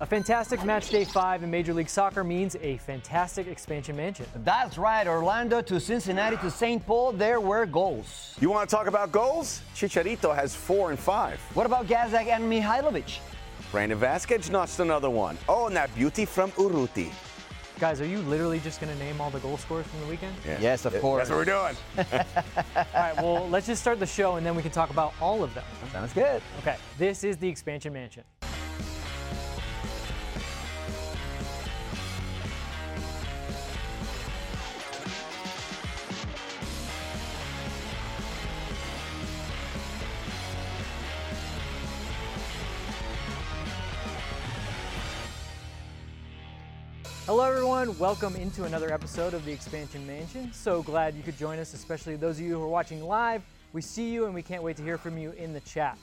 A fantastic match day five in Major League Soccer means a fantastic expansion mansion. That's right, Orlando to Cincinnati to St. Paul, there were goals. You want to talk about goals? Chicharito has four and five. What about Gazdag and Mihailovic? Brandon Vazquez notched another one. Oh, and that beauty from Urruti. Guys, are you literally just going to name all the goal scorers from the weekend? Yeah. Yes, of course. That's what we're doing. All right, well, let's just start the show and then we can talk about all of them. Sounds good. Okay, this is the expansion mansion. Hello, everyone. Welcome into another episode of the Expansion Mansion. So glad you could join us, especially those of you who are watching live. We see you and we can't wait to hear from you in the chat.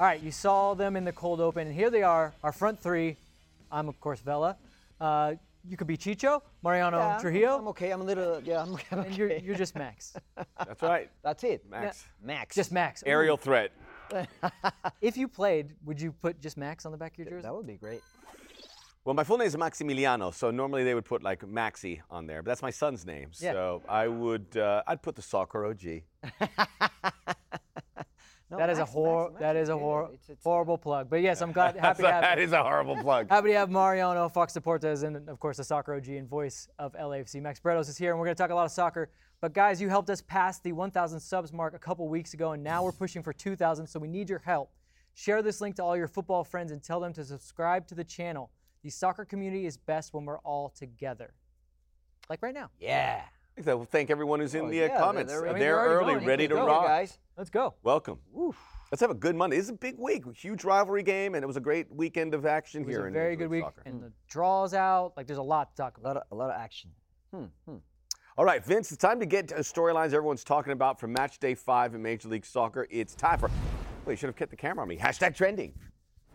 All right, you saw them in the cold open, and here they are, our front three. I'm, of course, Vela. Uh, you could be Chicho, Mariano Yeah, Trujillo, I'm okay. I'm a little, yeah, I'm okay. and you're, you're just Max. That's right. That's it. Max. Max. Just Max. Ooh. Aerial threat. If you played, would you put just Max on the back of your jersey? That would be great. Well, my full name is Maximiliano, so normally they would put like Maxi on there, but that's my son's name. Yeah. So I would, uh, I'd put the soccer OG. No, That is a Max- hor- Max- Max is a good. hor- It's- it's, uh, horrible plug. But yes, I'm glad happy to That's- have that is a horrible plug. Happy to have Mariano Fox Deportes and, of course, the soccer OG and voice of LAFC. Max Bretos is here, and we're going to talk a lot of soccer. But, guys, you helped us pass the 1,000 subs mark a couple weeks ago, and now we're pushing for 2,000, so we need your help. Share this link to all your football friends and tell them to subscribe to the channel. The soccer community is best when we're all together. Like right now. Yeah. I'd like to thank everyone who's in Oh, the yeah, uh, comments. they're- They're, I mean, they're already early, going. ready to Go, rock. guys. Let's go. Welcome. Let's have a good Monday. This is a big week, huge rivalry game, and it was a great weekend of action It was here. a in very good League week, Soccer. and the draws out. Like, there's a lot to talk A lot of, a lot of action. Hmm. Hmm. All right, Vince, it's time to get to storylines everyone's talking about from match day five in Major League Soccer. It's time for. Well, you should have kept the camera on me. Hashtag trending.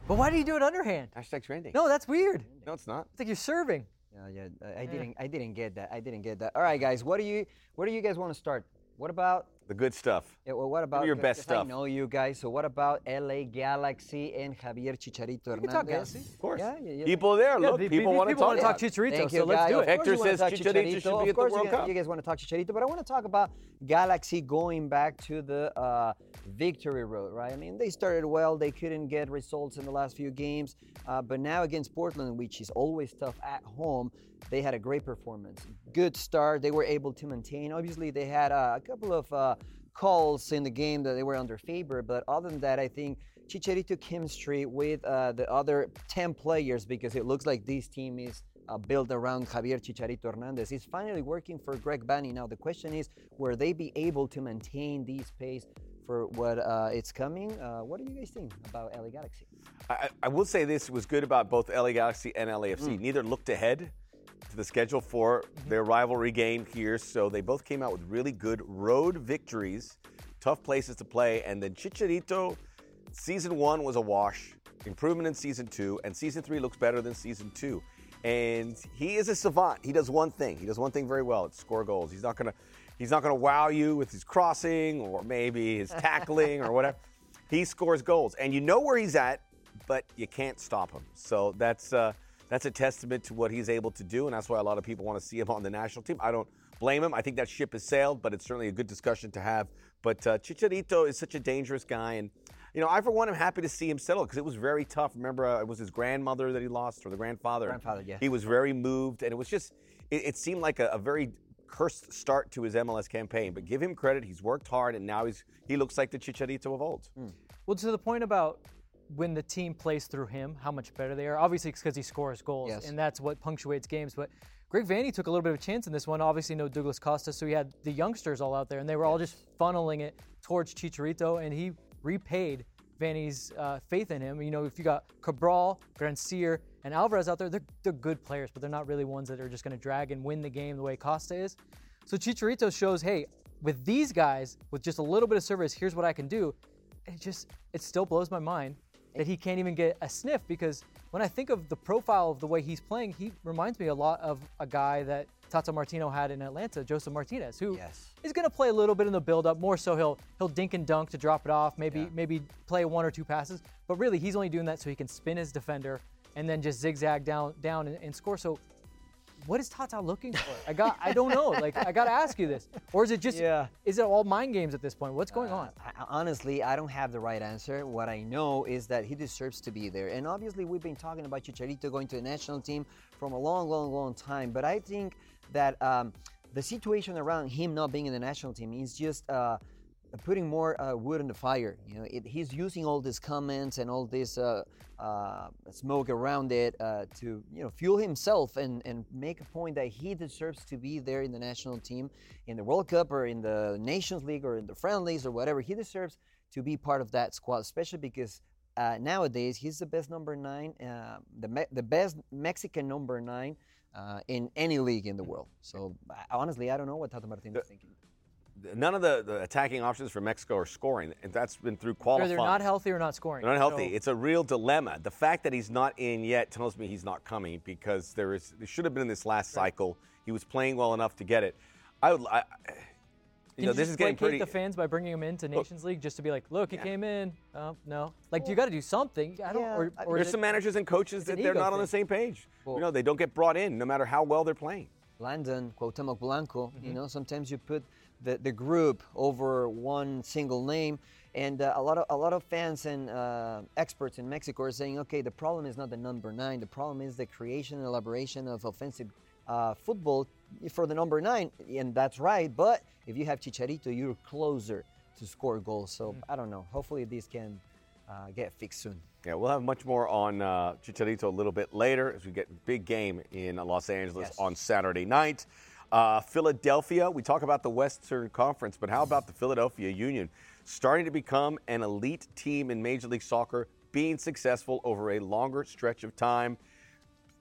But why do you do it underhand? Hashtag trending. No, that's weird. no, it's not. It's like you're serving. Yeah, yeah. I- I didn't, I didn't get that. I didn't get that. All right, guys. What do you, what do you guys want to start? What about The good stuff. Yeah, well, what about your 'cause- best 'cause I stuff. know you guys. So what about LA Galaxy and Javier Chicharito We can talk Hernandez? Galaxy. Of course. Yeah, yeah, yeah. People there. Yeah, Look, the- people these want to talk. wanna talk about it. Chicharito, Thank so you, let's guys. do it. Hector wanna says talk Chicharito should be at the Of course World you, guys- Cup. you guys want to talk Chicharito, but I want to talk about Galaxy going back to the uh, victory road, right? I mean, they started well. They couldn't get results in the last few games, uh, but now against Portland, which is always tough at home, they had a great performance. Good start. They were able to maintain. Obviously, they had uh, a couple of uh, calls in the game that they were under favor, but other than that, I think Chicharito chemistry with uh, the other 10 players, because it looks like this team is uh, built around Javier Chicharito Hernandez, is finally working for Greg Vanney. Now, the question is, will they be able to maintain this pace for what uh, it's coming? Uh, what do you guys think about LA Galaxy? I, I- I will say this was good about both LA Galaxy and LAFC. Mm. Neither looked ahead to the schedule for Mm-hmm. their rivalry game here, so they both came out with really good road victories, tough places to play, and then Chicharito, season one was a wash, improvement in season two, and season three looks better than season two. And he is a savant. He does one thing. He does one thing very well. It's score goals. He's not gonna, he's not gonna wow you with his crossing or maybe his tackling or whatever. He scores goals, and you know where he's at, but you can't stop him. So that's uh, that's a testament to what he's able to do, and that's why a lot of people want to see him on the national team. I don't blame him. I think that ship has sailed, but it's certainly a good discussion to have. But uh, Chicharito is such a dangerous guy, and you know, I for one am happy to see him settle because it was very tough. Remember, uh, it was his grandmother that he lost, or the grandfather. Grandfather, yeah. He was very moved, and it was just, it, it seemed like a, a very cursed start to his MLS campaign. But give him credit; he's worked hard, and now he's he looks like the Chicharito of old. Well, to the point about when the team plays through him, how much better they are. Obviously, it's because he scores goals, Yes. and that's what punctuates games. But Greg Vanney took a little bit of a chance in this one. Obviously, no Douglas Costa, so he had the youngsters all out there, and they were all just funneling it towards Chicharito, and he repaid Vanney's uh, faith in him. You know, if you got Cabral, Grandsir, and Alvarez out there, they're, they're good players, but they're not really ones that are just going to drag and win the game the way Costa is. So Chicharito shows, hey, with these guys, with just a little bit of service, here's what I can do. It just, it still blows my mind that he can't even get a sniff because when I think of the profile of the way he's playing, he reminds me a lot of a guy that Tata Martino had in Atlanta, Josef Martinez, who is Yes. going to play a little bit in the build-up. More so, he'll he'll dink and dunk to drop it off, maybe maybe play one or two passes. But really, he's only doing that so he can spin his defender and then just zigzag down down and, and score. So what is Tata looking for? I got I don't know. Like I got to ask you this. Or is it just Yeah. is it all mind games at this point? What's going on? I- honestly, I don't have the right answer. What I know is that he deserves to be there. And obviously, we've been talking about Chicharito going to the national team from a long, long, long time. But I think that um, the situation around him not being in the national team is just uh, putting more uh, wood on the fire. You know, it, he's using all these comments and all this uh, uh, smoke around it uh, to you know fuel himself and, and make a point that he deserves to be there in the national team in the World Cup or in the Nations League or in the friendlies or whatever. He deserves to be part of that squad, especially because. Uh, nowadays, he's the best number nine, uh, the me- the best Mexican number nine uh, in any league in the world. So honestly, I don't know what Tata Martino is thinking. None of the, the attacking options for Mexico are scoring, and that's been through Either qualifying. they're not healthy or not scoring. They're not healthy. So- It's a real dilemma. The fact that he's not in yet tells me he's not coming because there is. It should have been in this last cycle. He was playing well enough to get it. I would. I, you know, you this just is getting placate pretty. the fans by bringing him into Nations League just to be like, look, he came in. Oh, no. Like, you got to do something. I don't. Yeah, or, or There's some it- managers and coaches that they're ego not on the same page. Well- you know, they don't get brought in no matter how well they're playing. Landon, Cuauhtemoc Blanco, Mm-hmm. you know, sometimes you put the, the group over one single name. And uh, a lot of a lot of fans and uh, experts in Mexico are saying, okay, the problem is not the number nine. The problem is the creation and elaboration of offensive uh, football for the number nine, and that's right. But if you have Chicharito, you're closer to score goals. So Mm-hmm. I don't know. Hopefully, this can uh, get fixed soon. Yeah, we'll have much more on uh, Chicharito a little bit later as we get big game in Los Angeles Yes. on Saturday night. Uh, Philadelphia, we talk about the Western Conference, but how about the Philadelphia Union starting to become an elite team in Major League Soccer, being successful over a longer stretch of time?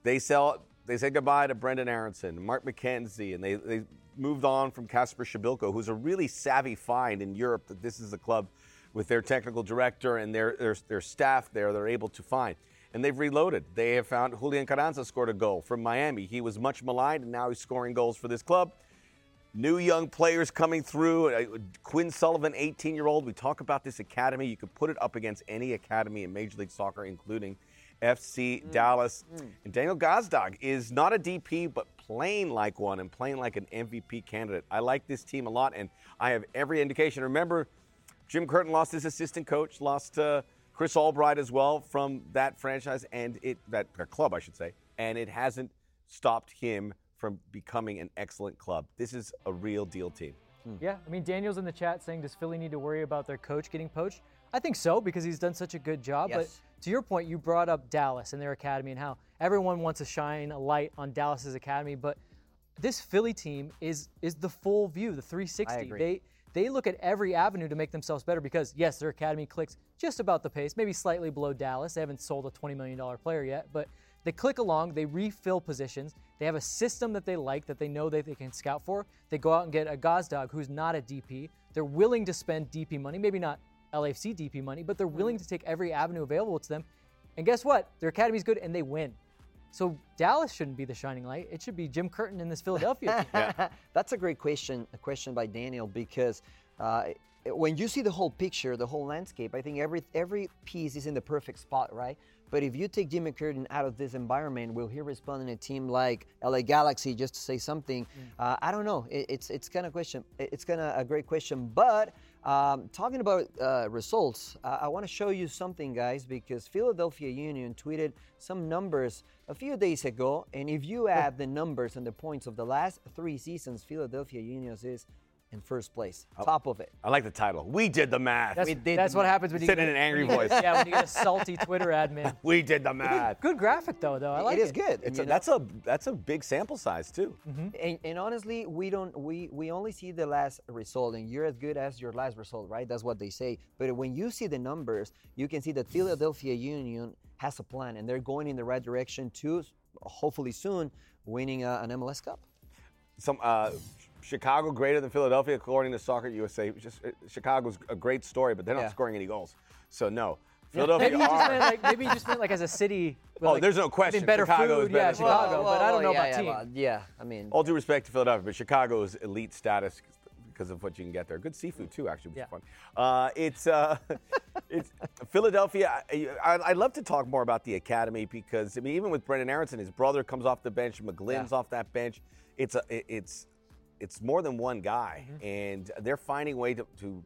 They sell. They say goodbye to Brenden Aaronson, Mark McKenzie, and they, they moved on from Kacper Przybylko, who's a really savvy find in Europe. That this is a club with their technical director and their, their their staff there. They're able to find, and they've reloaded. They have found Julian Carranza scored a goal from Miami. He was much maligned, and now he's scoring goals for this club. New young players coming through. Uh, Quinn Sullivan, 18 year old. We talk about this academy. You could put it up against any academy in Major League Soccer, including FC Dallas. And Daniel Gazdag is not a DP, but playing like one and playing like an MVP candidate. I like this team a lot, and I have every indication. Remember, Jim Curtin lost his assistant coach, lost uh, Chris Albright as well from that franchise and it that uh, club, I should say, and it hasn't stopped him from becoming an excellent club. This is a real deal team. Yeah, I mean, Daniel's in the chat saying, does Philly need to worry about their coach getting poached? I think so because he's done such a good job. Yes. But to your point, you brought up Dallas and their academy and how everyone wants to shine a light on Dallas's academy, but this Philly team is is the full view, the 360. I agree. They they look at every avenue to make themselves better because yes, their academy clicks just about the pace, maybe slightly below Dallas. They haven't sold a 20 million dollar player yet, but they click along, they refill positions. They have a system that they like that they know that they can scout for. They go out and get a Gazdag who's not a DP. They're willing to spend DP money, maybe not LAFC DP money, but they're willing mm-hmm. to take every avenue available to them. And guess what? Their academy's good and they win. So Dallas shouldn't be the shining light. It should be Jim Curtin in this Philadelphia team. That's a great question, a question by Daniel because uh, when you see the whole picture, the whole landscape, I think every every piece is in the perfect spot, right? But if you take Jimmy Curtin out of this environment, will he respond in a team like LA Galaxy? Just to say something, uh, I don't know. It, it's it's kind of question. It's kind of a great question. But um, talking about uh, results, uh, I want to show you something, guys, because Philadelphia Union tweeted some numbers a few days ago, and if you add the numbers and the points of the last three seasons, Philadelphia Union is in first place, top of it. I like the title. We did the math. That's, we, We did that's the what math. happens when you Said get in an angry you voice. Yeah, when you get a salty Twitter admin. we did the math. Good graphic though, though. I like it it. is good. It's a, know? that's a that's a big sample size too. And, and honestly, we don't we we only see the last result, and you're as good as your last result, right? That's what they say. But when you see the numbers, you can see that Philadelphia Union has a plan, and they're going in the right direction to hopefully soon winning uh, an MLS Cup. Some uh, Chicago greater than Philadelphia according to Soccer USA. Just uh, Chicago's a great story, but they're not Yeah. scoring any goals. So no, Philadelphia Maybe he just are. like maybe he just meant like as a city. with, Oh, like, there's no having question. Better Chicago is food, better yeah, than Chicago. but I don't know yeah, about yeah, team. well, yeah, I mean, All due respect to Philadelphia, but Chicago's elite status because of what you can get there. Good seafood too, actually, which Yeah. is fun. Uh, it's uh, it's Philadelphia. I, I, would love to talk more about the academy because I mean, even with Brenden Aaronson, his brother comes off the bench, McGlynn's yeah. off that bench. It's a, it's, it's more than one guy, mm-hmm. and they're finding a way to, to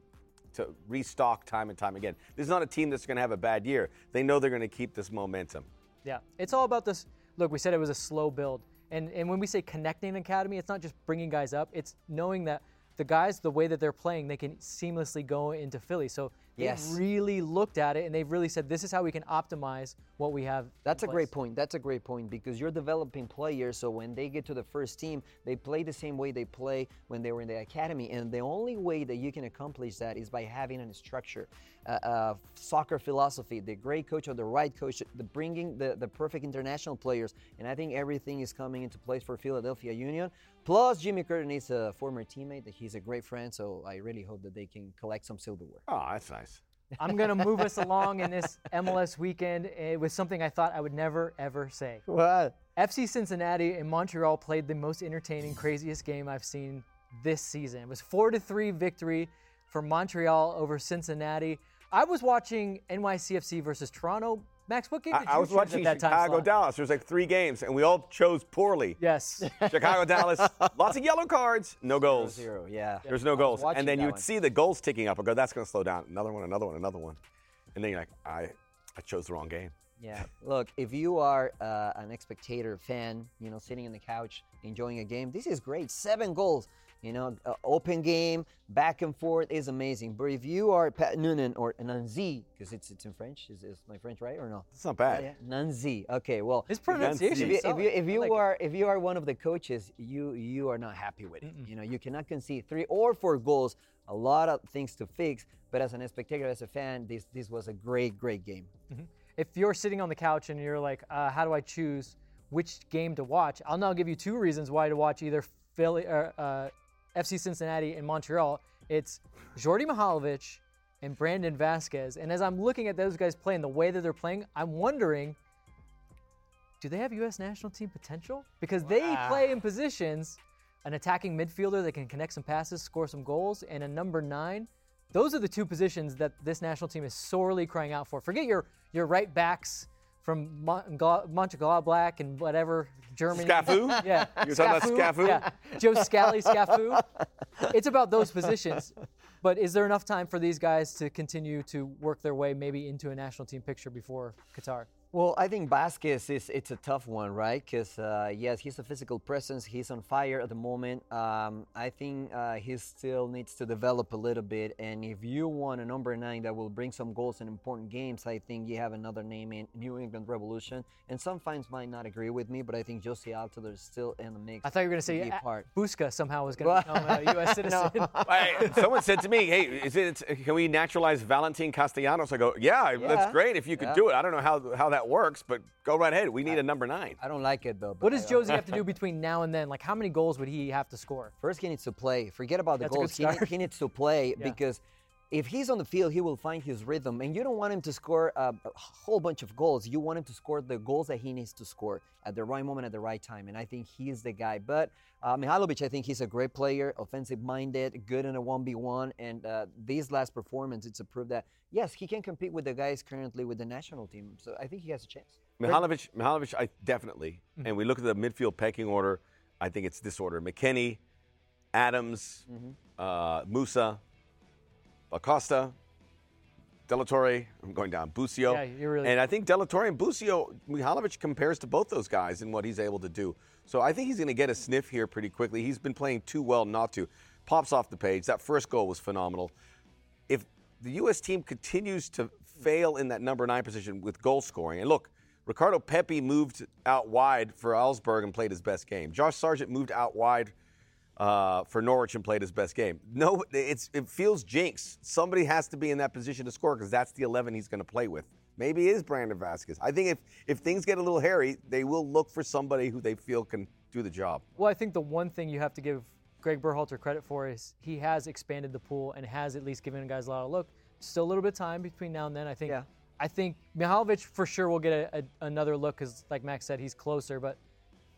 to restock time and time again. This is not a team that's going to have a bad year. They know they're going to keep this momentum. Yeah, it's all about this. Look, we said it was a slow build, and and when we say connecting academy, it's not just bringing guys up. It's knowing that the guys, the way that they're playing, they can seamlessly go into Philly. So they've yes. really looked at it and they've really said, this is how we can optimize what we have. That's a great point. That's a great point because you're developing players. So when they get to the first team, they play the same way they play when they were in the academy. And the only way that you can accomplish that is by having a structure, uh, uh, soccer philosophy, the great coach or the right coach, the bringing the, the perfect international players. And I think everything is coming into place for Philadelphia Union. Plus, Jimmy Curtin is a former teammate. He's a great friend, so I really hope that they can collect some silverware. Oh, that's nice. I'm going to move us along in this MLS weekend eh, with something I thought I would never, ever say. What? FC Cincinnati and Montreal played the most entertaining, craziest game I've seen this season. It was 4 to 3 victory for Montreal over Cincinnati. I was watching NYCFC versus Toronto Max, what game did I, I was watching that Chicago Dallas. There was like three games, and we all chose poorly. Yes. Chicago Dallas, lots of yellow cards, no goals. Zero, zero. yeah. There's no goals, and then you would one. see the goals ticking up. I go, that's going to slow down. Another one, another one, another one, and then you're like, I, I chose the wrong game. Yeah. Look, if you are uh, an spectator fan, you know, sitting on the couch enjoying a game, this is great. Seven goals. You know, uh, open game, back and forth is amazing. But if you are Pat Noonan or Nancy, because it's it's in French, is, is my French right or no? It's not bad. Yeah, yeah. Nancy. Okay, well, his pronunciation. If you, if you, if you like are if you are one of the coaches, you you are not happy with it. Mm-mm. You know, you cannot concede three or four goals. A lot of things to fix. But as an spectator, as a fan, this this was a great great game. Mm-hmm. If you're sitting on the couch and you're like, uh, how do I choose which game to watch? I'll now give you two reasons why to watch either Philly or. Uh, FC Cincinnati and Montreal, it's Jordi Mihalovic and Brandon Vazquez. And as I'm looking at those guys playing the way that they're playing, I'm wondering do they have U.S. national team potential? Because wow. they play in positions an attacking midfielder that can connect some passes, score some goals, and a number nine. Those are the two positions that this national team is sorely crying out for. Forget your your right backs from Mönchengladbach and whatever Germany. Scafu? Yeah. You're talking about Scafu? Yeah. Joe Scally, Scafu. It's about those positions. But is there enough time for these guys to continue to work their way maybe into a national team picture before Qatar? Well, I think Vazquez is it's a tough one, right? Because uh, yes, he's a physical presence. He's on fire at the moment. Um, I think uh, he still needs to develop a little bit. And if you want a number nine that will bring some goals in important games, I think you have another name in New England Revolution. And some fans might not agree with me, but I think Jozy Altidore is still in the mix. I thought you were going to say part. Busca somehow was going to become a U.S. citizen. someone said to me, "Hey, is it? Can we naturalize Valentin Castellanos?" I go, "Yeah, yeah. that's great if you could yeah. do it. I don't know how how that that works, but go right ahead. We need a number nine. I don't like it though. What does Jozy have to do between now and then? Like, how many goals would he have to score? First, he needs to play. Forget about the That's goals. He, he, needs to play yeah. because if he's on the field, he will find his rhythm. And you don't want him to score a, a, whole bunch of goals. You want him to score the goals that he needs to score at the right moment, at the right time. And I think he's the guy. But uh, Mihailovic, I think he's a great player, offensive minded, good in a 1v1. And uh, this last performance, it's a proof that, yes, he can compete with the guys currently with the national team. So I think he has a chance. Mihalovic, Mihailovic, I definitely. Mm-hmm. And we look at the midfield pecking order. I think it's this order: McKennie, Adams, mm-hmm. uh, Musah, Acosta, Delatorre. I'm going down. Busio. Yeah, you're really. And I think Delatorre and Busio, Mihalovic compares to both those guys in what he's able to do. So I think he's going to get a sniff here pretty quickly. He's been playing too well not to. Pops off the page. That first goal was phenomenal. If the U.S. team continues to fail in that number nine position with goal scoring, and look, Ricardo Pepi moved out wide for Augsburg and played his best game. Josh Sargent moved out wide uh, for Norwich and played his best game. No, it's it feels jinx. Somebody has to be in that position to score because that's the 11 he's going to play with. Maybe it is Brandon Vazquez. I think if if things get a little hairy, they will look for somebody who they feel can do the job. Well, I think the one thing you have to give Greg Berhalter credit for is he has expanded the pool and has at least given guys a lot of look. Still a little bit of time between now and then. I think yeah. I think Mihalovic for sure will get a, a, another look because, like Max said, he's closer. But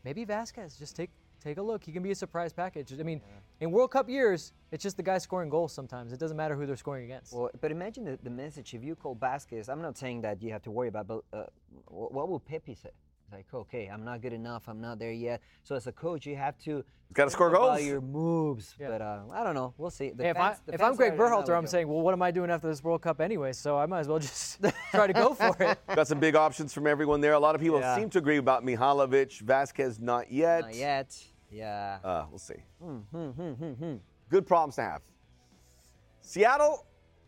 maybe Vazquez just take take a look. He can be a surprise package. I mean, in World Cup years, it's just the guy scoring goals sometimes. It doesn't matter who they're scoring against. Well, but imagine the, the message if you call Vazquez. I'm not saying that you have to worry about, but uh, wh- what will Pepi say? It's like, okay, I'm not good enough. I'm not there yet. So as a coach, you have to Gotta score think about goals. your moves. Yeah. But uh, I don't know. We'll see. The Hey, if, fans- I, the if I'm Greg are- are Berhalter, I'm saying, well, what am I doing after this World Cup anyway? So I might as well just try to go for it. Got some big options from everyone there. A lot of people Yeah. seem to agree about Mihalovic. Vazquez, not yet. Not yet. Yeah. Uh, we'll see. Hmm, Good problems to have. Seattle,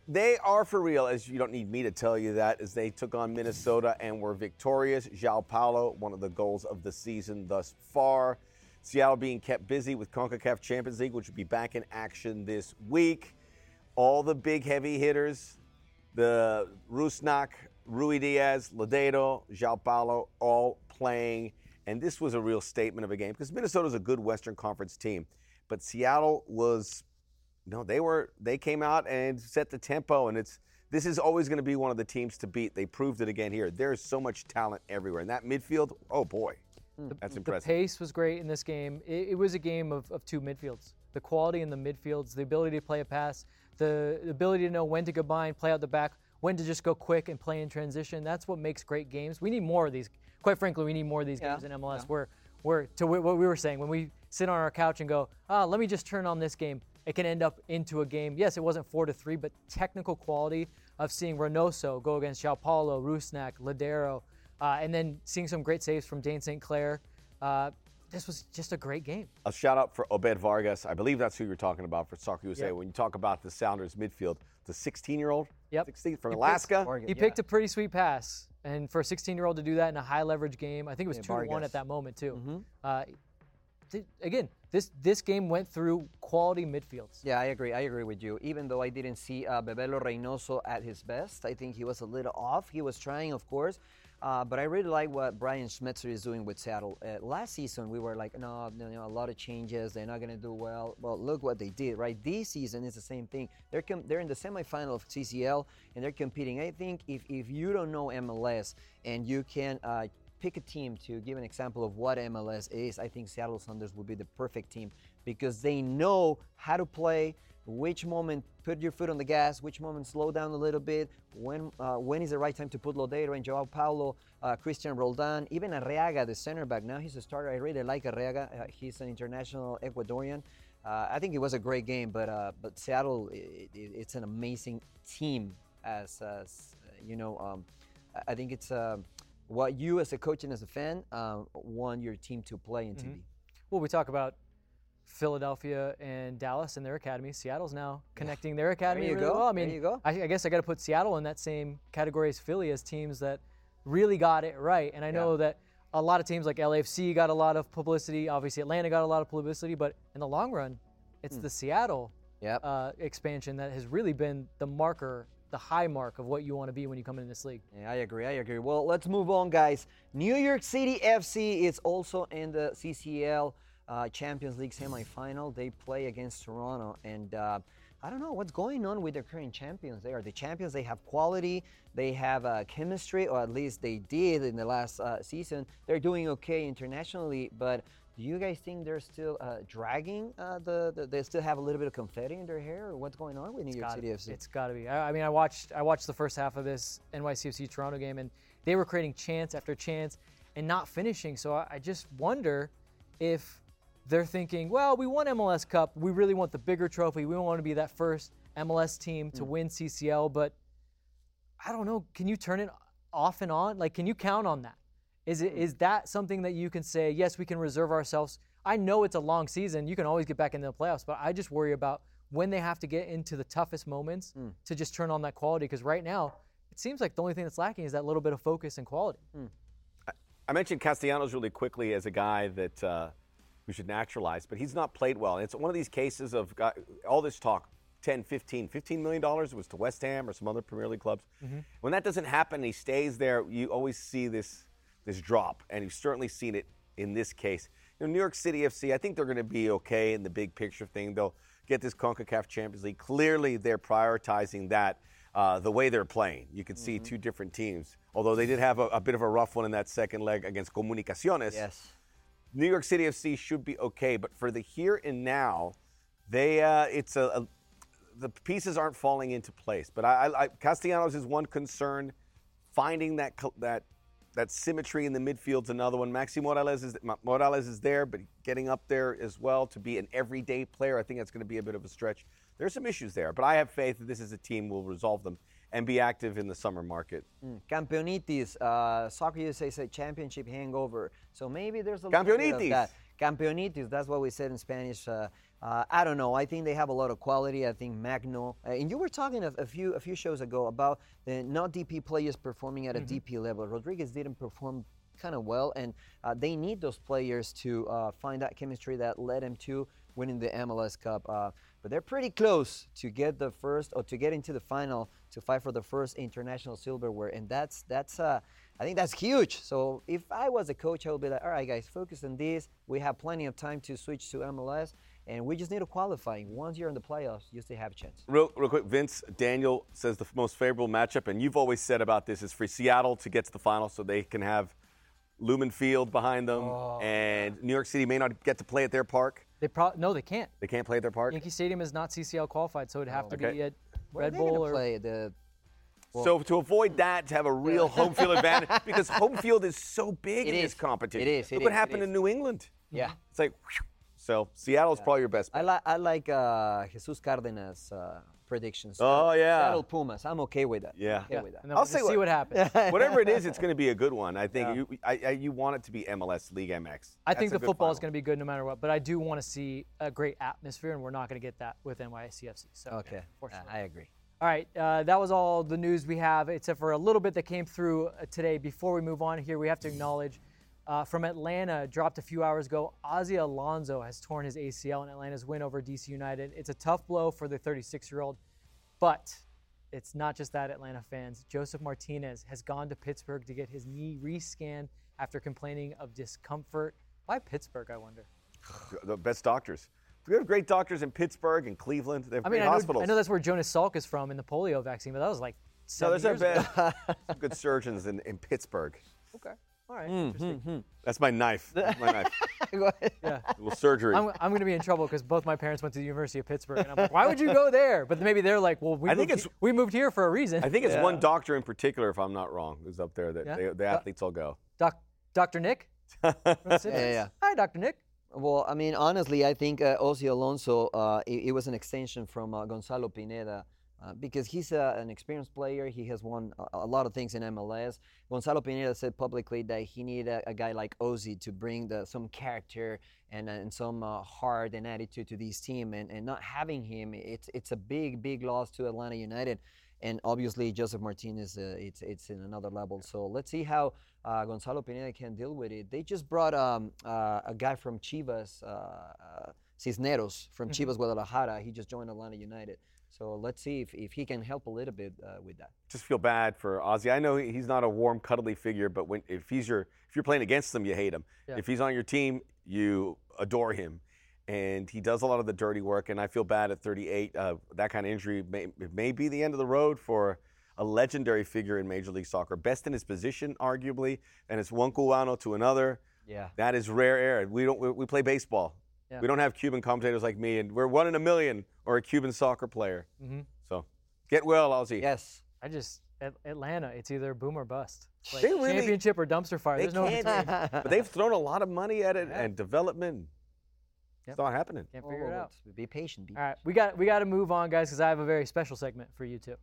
they are for real, as you don't need me to tell you that, as they took on Minnesota and were victorious. João Paulo, one of the goals of the season thus far. Seattle being kept busy with CONCACAF Champions League, which will be back in action this week. All the big heavy hitters, the Rusnak, Rui Diaz, Lodeiro, João Paulo, all playing. And this was a real statement of a game because Minnesota's a good Western Conference team. But Seattle was, no, they were, they came out and set the tempo. And it's, this is always going to be one of the teams to beat. They proved it again here. There is so much talent everywhere. And that midfield, oh boy, mm. that's The impressive. pace was great in this game. It, it was a game of, of two midfields. The quality in the midfields, the ability to play a pass, the ability to know when to combine, play out the back, when to just go quick and play in transition. That's what makes great games. We need more of these. Quite frankly, we need more of these Yeah, games in MLS where, where to wh- what we were saying, when we sit on our couch and go, ah, let me just turn on this game, it can end up into a game. Yes, it wasn't four to three, but technical quality of seeing Reynoso go against João Paulo, Rusnak, Lodeiro, uh, and then seeing some great saves from Dayne St. Clair. Uh, this was just a great game. A shout out for Obed Vargas. I believe that's who you're talking about for Soccer USA. Yep. When you talk about the Sounders midfield, the 16 year old, Yep. 16 from He picked- Alaska. Vargas, He yeah. picked a pretty sweet pass, and for a 16-year-old to do that in a high leverage game, I think it was Yeah, two to one at that moment too. Mm-hmm. Uh, th- again, this this game went through quality midfields. Yeah, I agree. I agree with you. Even though I didn't see uh, Bebelo Reynoso at his best, I think he was a little off. He was trying, of course, uh, but I really like what Brian Schmetzer is doing with Seattle. Uh, last season, we were like, no, a lot of changes. They're not going to do well. Well, look what they did, right? This season is the same thing. They're com- they're in the semifinal of CCL and they're competing. I think if if you don't know MLS and you can. Uh, pick a team to give an example of what MLS is, I think Seattle Sounders would be the perfect team because they know how to play, which moment put your foot on the gas, which moment slow down a little bit, when uh, when is the right time to put Lodeiro and Joao Paulo, uh, Cristian Roldan, even Arreaga, the center back. Now he's a starter. I really like Arreaga. Uh, he's an international Ecuadorian. Uh, I think it was a great game, but uh, but Seattle, i i it's an amazing team. As, as you know, um, I- think it's uh, what you as a coach and as a fan uh, want your team to play in TV. Well, we talk about Philadelphia and Dallas and their academy. Seattle's now connecting their academy you really go. well. I There mean, you go. I, I guess I got to put Seattle in that same category as Philly as teams that really got it right. And I know that a lot of teams like LAFC got a lot of publicity. Obviously, Atlanta got a lot of publicity. But in the long run, it's the Seattle Yep. uh, expansion that has really been the marker, the high mark of what you want to be when you come into this league. Yeah, I agree. I agree. Well, let's move on, guys. New York City FC is also in the CCL uh, Champions League semifinal. They play against Toronto, and uh, I don't know what's going on with their current champions. They are the champions. They have quality. They have uh, chemistry, or at least they did in the last uh, season. They're doing okay internationally, but. Do you guys think they're still uh, dragging uh, the, the? They still have a little bit of confetti in their hair, or what's going on with New York gotta- City FC? It's got to be. I, I mean, I watched I watched the first half of this NYCFC Toronto game, and they were creating chance after chance and not finishing. So I, I just wonder if they're thinking, well, we won MLS Cup, we really want the bigger trophy. We want to be that first MLS team Mm. to win CCL, but I don't know. Can you turn it off and on? Like, can you count on that? Is it is that something that you can say? Yes, we can reserve ourselves. I know it's a long season. You can always get back into the playoffs, but I just worry about when they have to get into the toughest moments to just turn on that quality. Because right now, it seems like the only thing that's lacking is that little bit of focus and quality. I mentioned Castellanos really quickly as a guy that uh, we should naturalize, but he's not played well. And it's one of these cases of guy, all this talk 10, 15, 15 million dollars was to West Ham or some other Premier League clubs. When that doesn't happen he stays there, you always see this this drop, and you've certainly seen it in this case. You know, New York City FC, I think they're going to be okay in the big picture thing. They'll get this CONCACAF Champions League. Clearly, they're prioritizing that uh, the way they're playing. You can see two different teams, although they did have a, a bit of a rough one in that second leg against Comunicaciones. yes. New York City FC should be okay, but for the here and now, they uh, it's a, a the pieces aren't falling into place. But I, I, Castellanos is one concern. Finding that that that symmetry in the midfield's another one. Maxi Morales is Morales is there, but getting up there as well to be an everyday player, I think that's going to be a bit of a stretch. There's some issues there, but I have faith that this is a team will resolve them and be active in the summer market. Mm. Campeonitis, uh, Soccer USA say championship hangover. So maybe there's a little bit of that. Campeonitis, that's what we said in Spanish. Uh, uh, I don't know. I think they have a lot of quality. I think Magno, uh, and you were talking a, a, few a few shows ago about the not DP players performing at mm-hmm. a DP level. Rodriguez didn't perform kind of well, and uh, they need those players to uh, find that chemistry that led them to winning the MLS Cup. Uh, but they're pretty close to get the first or to get into the final to fight for the first international silverware, and that's that's uh, I think that's huge. So if I was a coach, I would be like, all right, guys, focus on this. We have plenty of time to switch to MLS, and we just need to qualify. Once you're in the playoffs, you still have a chance. Real, real quick, Vince Daniel says the most favorable matchup, and you've always said about this is for Seattle to get to the final, so they can have Lumen Field behind them, oh, and yeah. New York City may not get to play at their park. They pro- no, they can't. They can't play at their park. Yankee Stadium is not CCL qualified, so it'd have oh. to okay. be at Red Bull or play the. Well, so to avoid that, to have a real home field advantage, because home field is so big it in is. this competition. It is. It Look is, what happened in New England. Yeah. It's like, whew. so Seattle's yeah. probably your best. Bet. I like I like uh, Jesus Cardenas. Uh, predictions. Oh yeah, Seattle Pumas. I'm okay with that. Yeah, okay yeah. with that. I'll say see what happens. Whatever it is, it's going to be a good one. I think yeah. you I, I, you want it to be MLS League MX. I think the football final. is going to be good no matter what, but I do want to see a great atmosphere, and we're not going to get that with NYCFC. So okay, yeah, I agree. All right, uh, that was all the news we have, except for a little bit that came through uh, today. Before we move on here, we have to acknowledge uh, from Atlanta, dropped a few hours ago. Ozzie Alonso has torn his ACL in Atlanta's win over DC United. It's a tough blow for the 36 year old. But it's not just that, Atlanta fans. Josef Martinez has gone to Pittsburgh to get his knee rescanned after complaining of discomfort. Why Pittsburgh, I wonder? The best doctors. We have great doctors in Pittsburgh and Cleveland. They have I mean, great I know, hospitals. I know that's where Jonas Salk is from in the polio vaccine, but that was like seven no, there's years bad, good surgeons in, in Pittsburgh. Okay. All right. Mm, interesting. Mm, That's my knife. That's my knife. yeah. A little surgery. I'm, I'm going to be in trouble because both my parents went to the University of Pittsburgh, and I'm like, why would you go there? But maybe they're like, well, we, I moved, think it's, we moved here for a reason. I think it's yeah. one doctor in particular, if I'm not wrong, who's up there that yeah. they, the athletes all go. Doc, Dr. Nick. yeah, yeah. Hi, Dr. Nick. Well, I mean, honestly, I think uh, Ozzie Alonso, uh, it, it, was an extension from uh, Gonzalo Pineda. Uh, because he's a, an experienced player. He has won a, a, lot of things in MLS. Gonzalo Pineda said publicly that he needed a, a guy like Ozzie to bring the, some character and, and some uh, heart and attitude to this team. And, and not having him, it's, it's a big, big loss to Atlanta United. And obviously, Josef Martinez, uh, it's, it's in another level. So let's see how uh, Gonzalo Pineda can deal with it. They just brought um, uh, a guy from Chivas, Cisneros, from mm-hmm. Chivas Guadalajara. He just joined Atlanta United. So let's see if, if he can help a little bit uh, with that. Just feel bad for Ozzie. I know he's not a warm, cuddly figure, but when if he's your if you're playing against him, you hate him. Yeah. If he's on your team, you adore him, and he does a lot of the dirty work. And I feel bad at 38. Uh, that kind of injury may, may be the end of the road for a legendary figure in Major League Soccer, best in his position, arguably, and it's one Cubano to another. Yeah, that is rare air. We don't we, we play baseball. Yeah. We don't have Cuban commentators like me, and we're one in a million or a Cuban soccer player. Mm-hmm. So get well, Ozzie. Yes. I just Atlanta. It's either boom or bust. Like they really, championship or dumpster fire. There's no but they've thrown a lot of money at it yeah. and development. Yep. It's not happening. Can't figure oh, it out. Be patient. Be All right, we got we got to move on, guys, because I have a very special segment for you too.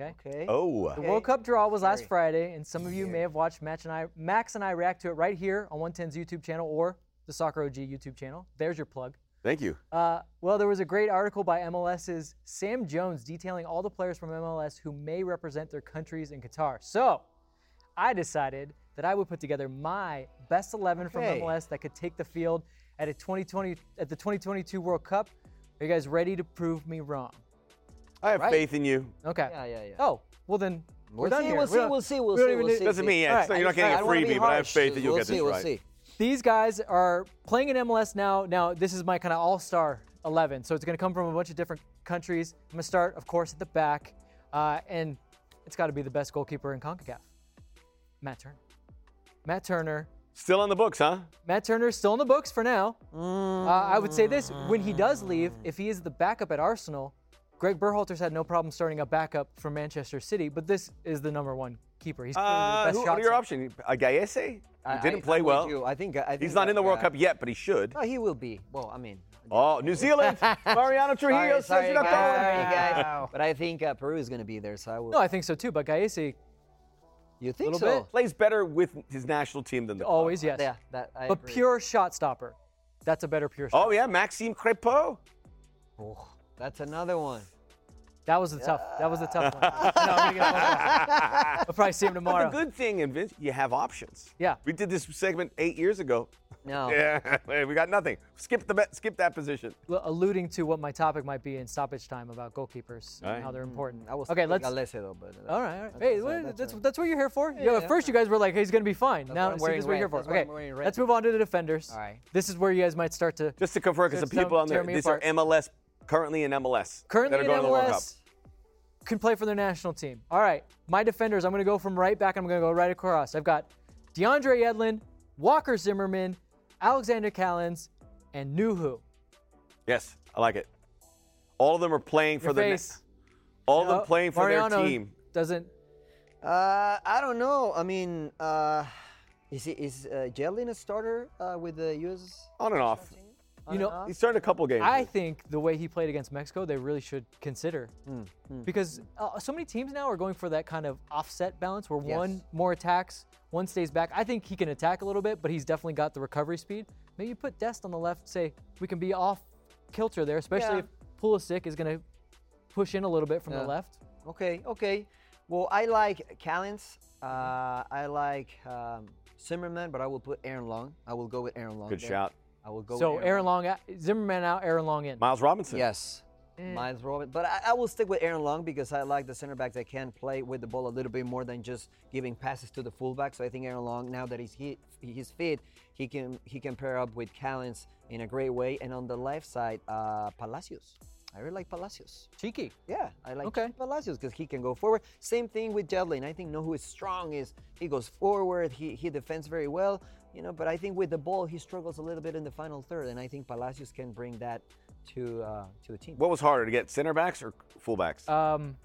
Okay. Okay. Oh. The World Cup draw was last Friday, and some of you may have watched Match and I, Max and I react to it right here on 110's YouTube channel or the Soccer OG YouTube channel. There's your plug. Thank you. Uh, well, there was a great article by MLS's Sam Jones detailing all the players from MLS who may represent their countries in Qatar. So I decided that I would put together my best 11 from MLS that could take the field at a 2020 at the 2022 World Cup. Are you guys ready to prove me wrong? I have right. faith in you. Okay. Yeah, yeah, yeah. Oh, well then we're we'll done see, here. We'll see, we'll see, we'll see, we'll see. Doesn't mean yeah, right. you're not getting a freebie, but I have faith that you'll we'll get see, this we'll right. See. These guys are playing in MLS now. Now, this is my kind of all star 11. So it's going to come from a bunch of different countries. I'm going to start, of course, at the back. Uh, and it's got to be the best goalkeeper in CONCACAF Matt Turner. Matt Turner Still on the books, huh? Matt Turner is still on the books for now. Mm. Uh, I would say this: when he does leave, if he is the backup at Arsenal, Greg Berhalter's had no problem starting a backup for Manchester City. But this is the number one keeper. He's clearly Uh, the best who, shot your stopper. options? Uh, Gallese? I- Didn't I- play I'm well. you. I think. I think He's not in the World uh, Cup yet, but he should. No, he will be. Well, I mean. Oh, New Zealand. Mariano Trujillo Sorry, says sorry, you're not guys, going. sorry, guys. But I think uh, Peru is going to be there, so I will. No, I think so too. But Gallese, you think little so? bit. Plays better with his national team than the club. always yes. Yeah, that. I but agree. pure shot stopper. That's a better pure shot. Oh yeah, Maxime Crepeau. Oh, that's another one. That was the tough. That was the tough one. no, I'm gonna get a phone call. I'll probably see him But tomorrow. the good thing, in Vince, you have options. Yeah. We did this segment eight years ago. No. Yeah, we got nothing. Skip the skip that position. L- alluding to what my topic might be in stoppage time about goalkeepers All right. and how they're important. I was okay, let's. Gallese though, but. uh, All right, all right. That's- Hey, that's- what- that's that's right. that's, what you're here for. Yeah, at first you guys were like, hey, "He's gonna be fine." now why see, this is what you're here for. That's Okay, I'm wearing red. let's move on to the defenders. All right. This is where you guys might start to. Just to confirm, because Just the people on there, these apart. are MLS, currently in MLS. Currently that in are going to the World Cup. MLS, can play for their national team. All right, my defenders. I'm gonna go from right back. I'm gonna go right across. I've got DeAndre Yedlin, Walker Zimmerman, Alexander Callens, and Nouhou. Yes, I like it. All of them are playing for Your the. face. all of them playing for Mariano their team. Doesn't. Uh, I don't know. I mean, uh, is he, is uh, Yedlin a starter uh, with the U.S. On and off. On You know, off? He started a couple games. I think the way he played against Mexico, they really should consider. Because uh, so many teams now are going for that kind of offset balance where Yes. one more attacks, one stays back. I think he can attack a little bit, but he's definitely got the recovery speed. Maybe you put Dest on the left, say we can be off kilter there, especially Yeah. if Pulisic is going to push in a little bit from Yeah. the left. Okay, okay. Well, I like Callens. Uh, I like um, Zimmerman, but I will put Aaron Long. I will go with Aaron Long. Good there. shout. I will go. So with Aaron Long, out, Zimmerman out, Aaron Long in. Miles Robinson. Yes. Eh. Miles Robinson. but I, I will stick with Aaron Long because I like the center back that can play with the ball a little bit more than just giving passes to the fullback. So I think Aaron Long, now that he's he, he's fit, he can he can pair up with Callens in a great way. And on the left side, uh, Palacios. I really like Palacios. Cheeky. Yeah, I like Okay. Palacios because he can go forward. Same thing with Yedlin. I think know who is strong is he goes forward. He he defends very well, you know. But I think with the ball he struggles a little bit in the final third, and I think Palacios can bring that to uh, to the team. What was harder to get, center backs or fullbacks? Um,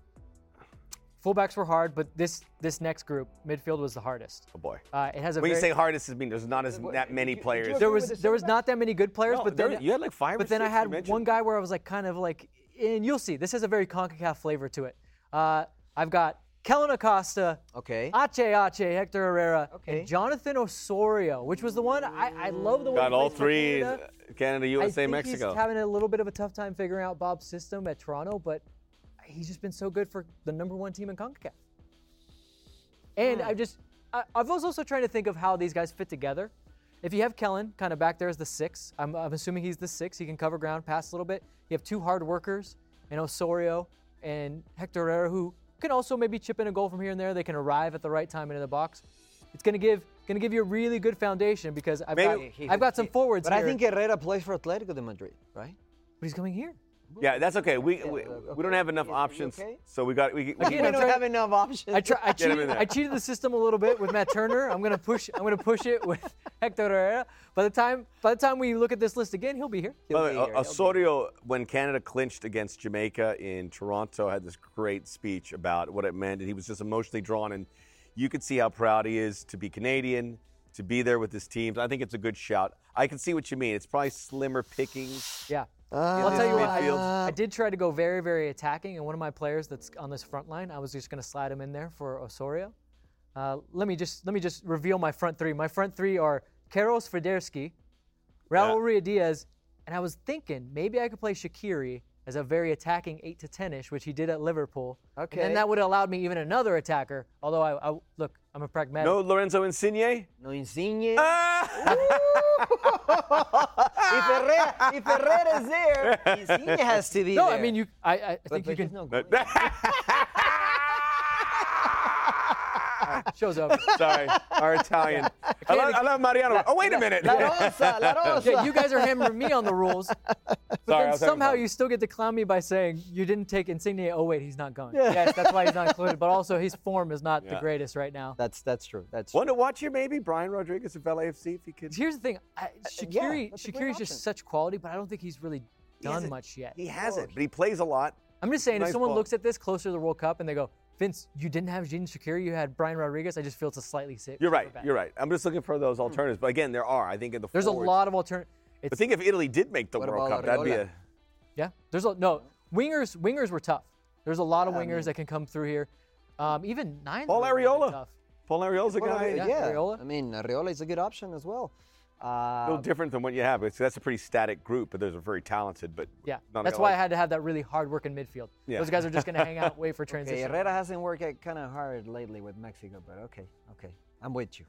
fullbacks were hard, but this this next group, midfield, was the hardest. oh boy. Uh, it has a when you say hardest, it means there's not as that many did you- did players. there was the there was not that many good players, No, but there- then you had like five or But then I six you had mentioned. one guy where I was like kind of like, and you'll see, this has a very Concacaf flavor to it. Uh, I've got Kellen Acosta, Okay. Ache Ache, Hector Herrera, Okay. and Jonathan Osorio, which was the one I, I love the way Got all three. Canada. Canada, I think Mexico. He's having a little bit of a tough time figuring out Bob's system at Toronto, but he's just been so good for the number one team in CONCACAF. And hmm. I just, I, I was also trying to think of how these guys fit together. If you have Kellen kind of back there as the six, I'm, I'm assuming he's the six. He can cover ground, pass a little bit. You have two hard workers, and Osorio and Hector Herrera, who can also maybe chip in a goal from here and there. They can arrive at the right time into the box. It's gonna give gonna give you a really good foundation because I've Maybe- got He- I've got some forwards But here. I think Herrera plays for Atletico de Madrid, right? but he's coming here. Yeah, that's okay. We, we, we don't have enough Is- is options, okay? so we got we, we, Again, we don't trying- have enough options. I, try, I, Get him in cheated. I cheated the system a little bit with Matt Turner. I'm gonna push. I'm gonna push it with Hector Herrera. By the time by the time we look at this list again, he'll be here. He'll By the be way, here, O- he'll be Osorio, when Canada clinched against Jamaica in Toronto, had this great speech about what it meant, and he was just emotionally drawn. And you could see how proud he is to be Canadian, to be there with his teams. I think it's a good shout. I can see what you mean. It's probably slimmer pickings. Yeah. Uh, I'll tell you what. I. I did try to go very, very attacking, and one of my players that's on this front line, I was just gonna slide him in there for Osorio. Uh, let me just let me just reveal my front three. My front three are Karol Swiderski, Raul Yeah. Ruidíaz, and I was thinking maybe I could play Shaqiri as a very attacking eight to ten-ish, which he did at Liverpool. And Okay. then that would have allowed me even another attacker. Although I, I look, I'm a pragmatic. No Lorenzo Insigne? No Insigne. Ah! if Herrera, if Herrera is there, he has to be No, there. I mean you. I, I think but you he's can. not going. Show's over. Sorry, our Italian. I love, I love Mariano. Oh, wait a minute. La Rosa, La Rosa. Yeah, you guys are hammering me on the rules. But Sorry, then somehow you still get to clown me by saying you didn't take Insigne. Oh wait, he's not going. Yes, that's why he's not included. But also his form is not the greatest right now. That's that's true. That's One to watch here, maybe Brian Rodriguez of LAFC, if he could. Here's the thing, I, Shaqiri, Uh, Shaqiri's just such quality, but I don't think he's really done hasn't- much yet. He hasn't, but he plays a lot. I'm just saying, Nice if someone ball. looks at this closer to the World Cup and they go, Vince, you didn't have Xherdan Shaqiri, you had Brian Rodriguez. I just feel it's a slightly safe. You're right. You're right. I'm just looking for those alternatives. But again, there are. I think in the There's a lot of alternatives. But think if Italy did make the World Cup, that'd be Arriola? a. Yeah, there's a no wingers. Wingers were tough. There's a lot of Yeah, I wingers mean- that can come through here. Um, even nine. Paul Arriola. Tough. Paul Ariel's a guy. yeah. yeah. Arriola. I mean, Arriola is a good option as well. A Uh, little different than what you have. It's, that's a pretty static group, but those are very talented. But Yeah, that's why like- I had to have that really hard working midfield. Yeah. Those guys are just going to hang out, wait for transition. okay. Herrera hasn't worked kind of hard lately with Mexico, but okay, okay, I'm with you.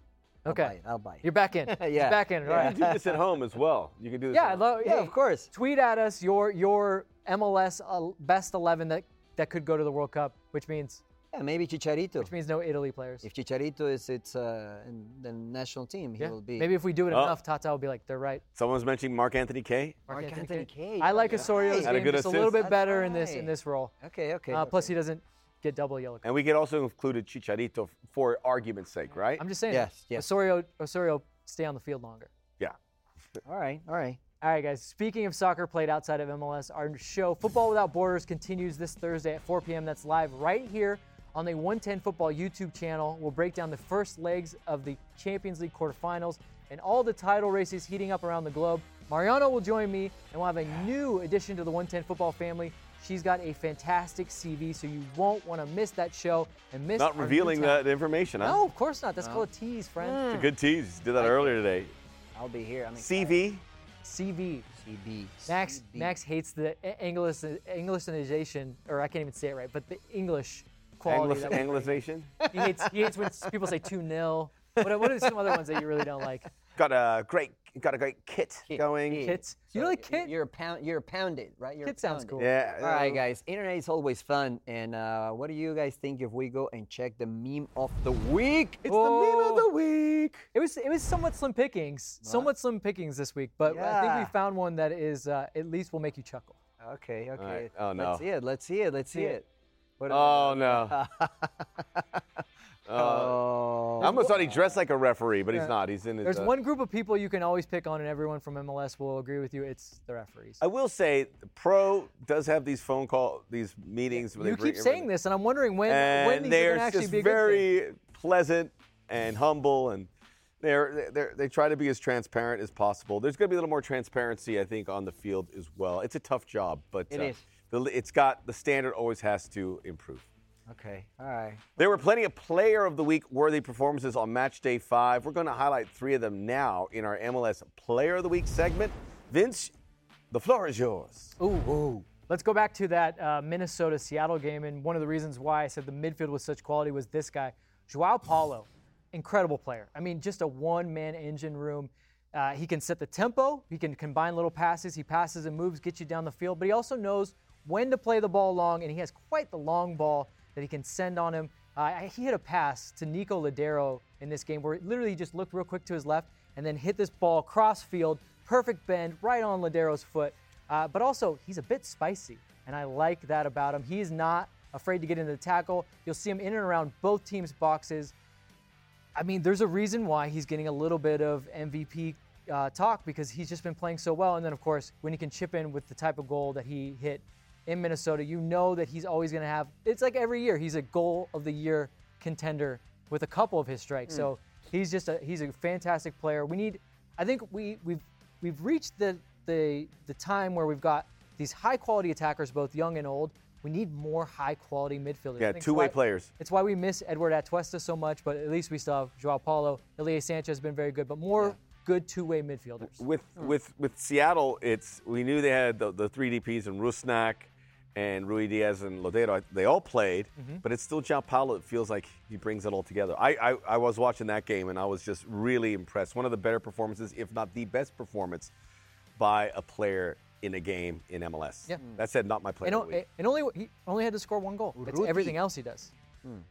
I'll Okay. buy I'll buy it. You're back in. Yeah. You're back in. All You right. can do this at home as well. You can do this. Yeah, at I home. love. Yeah, hey, of course. Tweet at us your your MLS uh, best 11 that that could go to the World Cup, which means Yeah, maybe Chicharito. which means no Italy players. If Chicharito is it's uh, in the national team, he yeah. will be. Maybe if we do it Oh. enough, Tata will be like, they're right. Someone's mentioning Mark Anthony Kaye. Mark Anthony Anthony Kaye. Kaye. I like Yeah. Osorio's Had a game good just a little bit That's better in this in this role. Okay, okay. Uh, plus, he doesn't get double yellow. card. And we could also include Chicharito for argument's sake, right? I'm just saying. Yes, yes. Osorio Osorio stay on the field longer. yeah. All right, all right. All right, guys. Speaking of soccer played outside of MLS, our show Football Without Borders continues this Thursday at 4 p.m. That's live right here on the 110 Football YouTube channel. We'll break down the first legs of the Champions League quarterfinals and all the title races heating up around the globe. Mariano will join me, and we'll have a new addition to the 110 Football family. She's got a fantastic CV, so you won't want to miss that show and miss Not revealing that information, huh? No, of course not. That's called a tease, friend. It's a good tease. Did that earlier today. I'll be here. I'm CV. CV. CB. Max CB. Max hates the English Englishinization, or I can't even say it right, but the English quality. Anglis- that. Anglicization. He hates he hates when people say two 0 What, what are some other ones that you really don't like? Got a great, got a great kit, Kit, going. kit. Kits. You like y- kit? You're a pound. You're pounded, right? You're Kit sounds pounded. cool. Yeah. All right, guys. Internet is always fun. And uh, what do you guys think if we go and check the meme of the week? It's the meme of the Oh. week. It was it was somewhat slim pickings, somewhat slim pickings this week, but I think we found one that is uh, at least will make you chuckle. Okay, okay. right. Oh, no. Let's see it. Let's see it. Let's see See it. It. What Oh no. Uh, Oh. I almost thought he dressed like a referee, but he's not. He's in his. There's uh, one group of people you can always pick on, and everyone from MLS will agree with you. It's the referees. I will say, the pro does have these phone call, these meetings. where they You bring keep saying this, and I'm wondering when when these they're actually just be a good thing. very pleasant and humble, and they're, they're they try to be as transparent as possible. There's going to be a little more transparency, I think, on the field as well. It's a tough job, but It uh, is. The, it's got the standard always has to improve. Okay. All right. There were plenty of player of the week worthy performances on match day five. We're going to highlight three of them now in our MLS player of the week segment. Vince, the floor is yours. Ooh. Ooh. Let's go back to that uh, Minnesota Seattle game. And one of the reasons why I said the midfield was such quality was this guy, João Paulo. Incredible player. I mean, just a one man engine room. Uh, he can set the tempo, he can combine little passes, he passes and moves, get you down the field, but he also knows when to play the ball long, and he has quite the long ball that he can send on him. Uh, he hit a pass to Nico Lodeiro in this game where it literally just looked real quick to his left and then hit this ball cross field, perfect bend right on Lodeiro's foot. Uh, but also, he's a bit spicy, and I like that about him. He's not afraid to get into the tackle. You'll see him in and around both teams' boxes. I mean, there's a reason why he's getting a little bit of MVP uh, talk because he's just been playing so well. And then, of course, when he can chip in with the type of goal that he hit in Minnesota, you know that he's always going to have. It's like every year he's a goal of the year contender with a couple of his strikes. Mm. So he's just a he's a fantastic player. We need. I think we we've we've reached the the the time where we've got these high quality attackers, both young and old. We need more high quality midfielders. Yeah, two-way players. it's why we miss Eduard Atuesta so much, but at least we still have João Paulo. Ilie Sanchez has been very good, but more good two-way midfielders. With hmm. with with Seattle, it's we knew they had the, the three DPS and Rusnak and Ruidíaz and Lodeiro. They all played, Mm-hmm. but it's still João Paulo. It feels like he brings it all together. I, I I was watching that game and I was just really impressed. One of the better performances, if not the best performance, by a player in a game in MLS. Yeah. That said, not my player. And, of the week. and only he only had to score one goal. It's Urruti. everything else he does.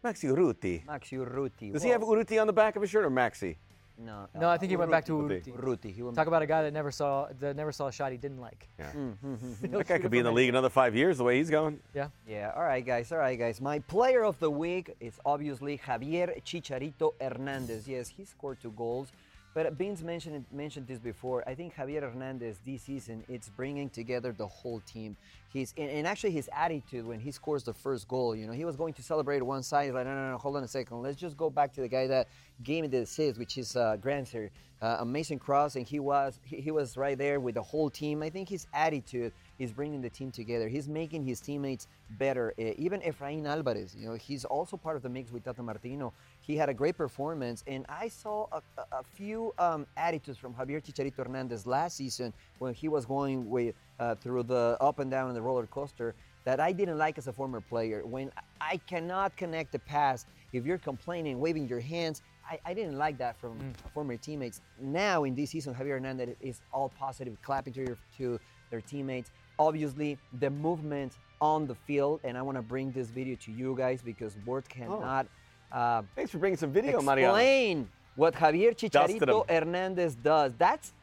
Maxi Urruti. Maxi Urruti. Does he have Urruti on the back of his shirt or Maxi? No, No, I think he uh, went back to Urruti. Urruti. Ruti. He went Talk about a guy that never saw that never saw a shot he didn't like. Hmm, hmm, hmm, that guy could be in the league another five years the way he's going. Yeah. Yeah, all right, guys. All right, guys. My player of the week is obviously Javier Chicharito Hernandez. Yes, he scored two goals. But Vince mentioned mentioned this before. I think Javier Hernandez this season it's bringing together the whole team. He's and, and actually his attitude when he scores the first goal. You know, he was going to celebrate one side. He's like, no, no, no, hold on a second. Let's just go back to the guy that gave me the assist, which is uh, Grandsir, uh, amazing cross, and he was he, he was right there with the whole team. I think his attitude is bringing the team together. He's making his teammates better. Uh, even Efrain Alvarez, you know, he's also part of the mix with Tata Martino. He had a great performance, and I saw a, a, few um, attitudes from Javier Chicharito Hernandez last season when he was going with uh, through the up and down in the roller coaster that I didn't like as a former player. When I cannot connect the pass, if you're complaining, waving your hands, I, I didn't like that from former teammates. Now in this season, Javier Hernandez is all positive, clapping to, your, to their teammates. Obviously, the movement on the field, and I want to bring this video to you guys because words cannot uh, Thanks for bringing some video, Mariano. explain what Javier Dusted. Chicharito Hernandez does. That's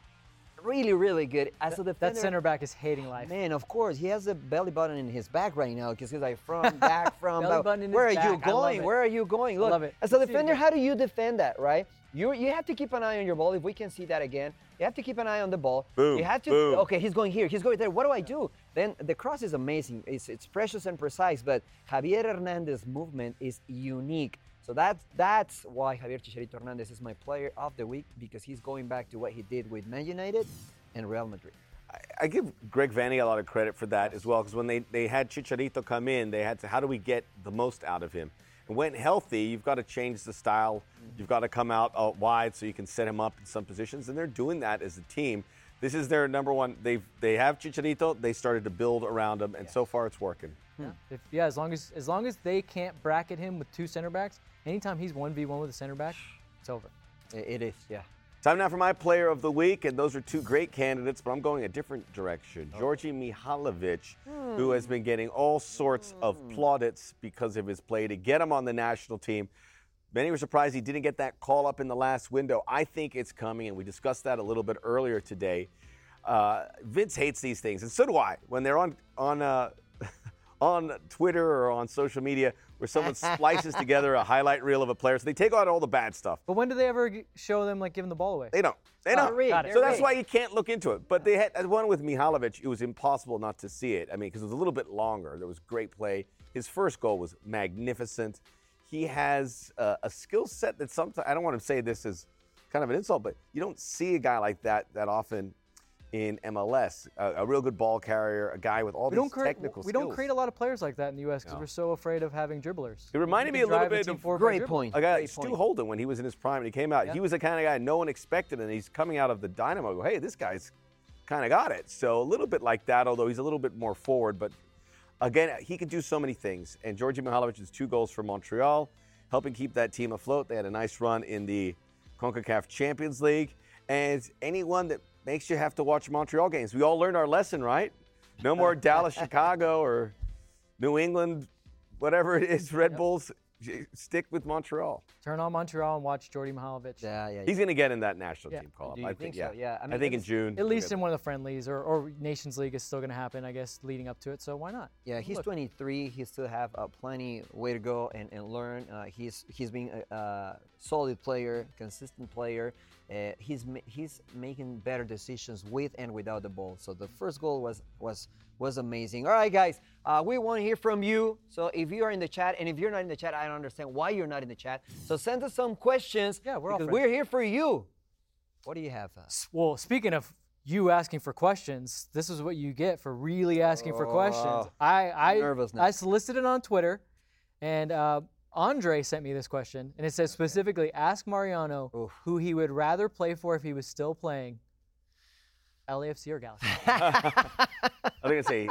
really, really good. As a defender, That center back is hating life. Man, of course, he has a belly button in his back right now because he's like from back, from Belly button in Where are his you back. I going? Where are you going? Look, love it. as a Let's see it defender, how do you defend that, right? You you have to keep an eye on your ball. If we can see that again, you have to keep an eye on the ball. Boom, You have to. boom. Okay, he's going here. He's going there. What do I do? Then the cross is amazing. It's it's precious and precise, but Javier Hernandez's movement is unique. So that's that's why Javier Chicharito Hernandez is my player of the week because he's going back to what he did with Man United and Real Madrid. I give Greg Vanney a lot of credit for that as well, because when they, they had Chicharito come in, they had to, how do we get the most out of him? And when healthy, you've got to change the style. You've got to come out uh, wide so you can set him up in some positions, and they're doing that as a team. This is their number one. They they have Chicharito. They started to build around him, and so far it's working. Yeah. If, yeah, as long as as long as they can't bracket him with two center backs, anytime he's one v one with a center back, it's over. It is, yeah. Time now for my player of the week, and those are two great candidates, but I'm going a different direction. Djordje Mihailovic, who has been getting all sorts of plaudits because of his play to get him on the national team. Many were surprised he didn't get that call up in the last window. I think it's coming, and we discussed that a little bit earlier today. Uh, Vince hates these things, and so do I. When they're on on uh, on Twitter or on social media, where someone splices together a highlight reel of a player, so they take out all the bad stuff. But when do they ever show them like giving the ball away? They don't. They don't. Reed, Got. So they're that's Reed. why you can't look into it. But they had uh, one with Mihailovic. It was impossible not to see it. I mean, because it was a little bit longer. There was great play. His first goal was magnificent. He has uh, a skill set that sometimes I don't want to say this is kind of an insult, but you don't see a guy like that that often in MLS. A, a real good ball carrier, a guy with all we these don't create technical we skills. We don't create a lot of players like that in the U.S. because we're so afraid of having dribblers. It reminded me a can little drive bit team of- Great point. A guy, Great Stu point. Holden, when he was in his prime and he came out, Yeah. he was the kind of guy no one expected, and he's coming out of the Dynamo. Go, hey, this guy's kind of got it. So a little bit like that, although he's a little bit more forward. But again, he can do so many things. And Djordje Mihailovic's two goals for Montreal, helping keep that team afloat. They had a nice run in the CONCACAF Champions League. And anyone that makes you have to watch Montreal games, we all learned our lesson, right? No more Dallas, Chicago, or New England, whatever it is, Red Bulls. Stick with Montreal. Turn on Montreal and watch Djordje Mihailovic. Yeah, yeah. He's going to get in that national Yeah. team call up. I think think, so? yeah. Yeah, I I, think in June. At least in one of the friendlies or, or Nations League is still going to happen, I guess, leading up to it. So why not? Yeah, he's Look. 23. He still have uh, plenty way to go and, and learn. Uh, he's he's being a, a solid player, consistent player. Uh, he's he's making better decisions with and without the ball. So the first goal was was was amazing. All right, guys, uh, we want to hear from you. So if you are in the chat, and if you're not in the chat, I don't understand why you're not in the chat. So send us some questions. Yeah, we're all friends. we're here for you. What do you have? Uh, Well, speaking of you asking for questions, this is what you get for really asking for questions. Oh, I I. I solicited on Twitter, and uh, Andre sent me this question, and it says specifically, ask Mariano Oof. who he would rather play for if he was still playing. LAFC or Galaxy? I think I say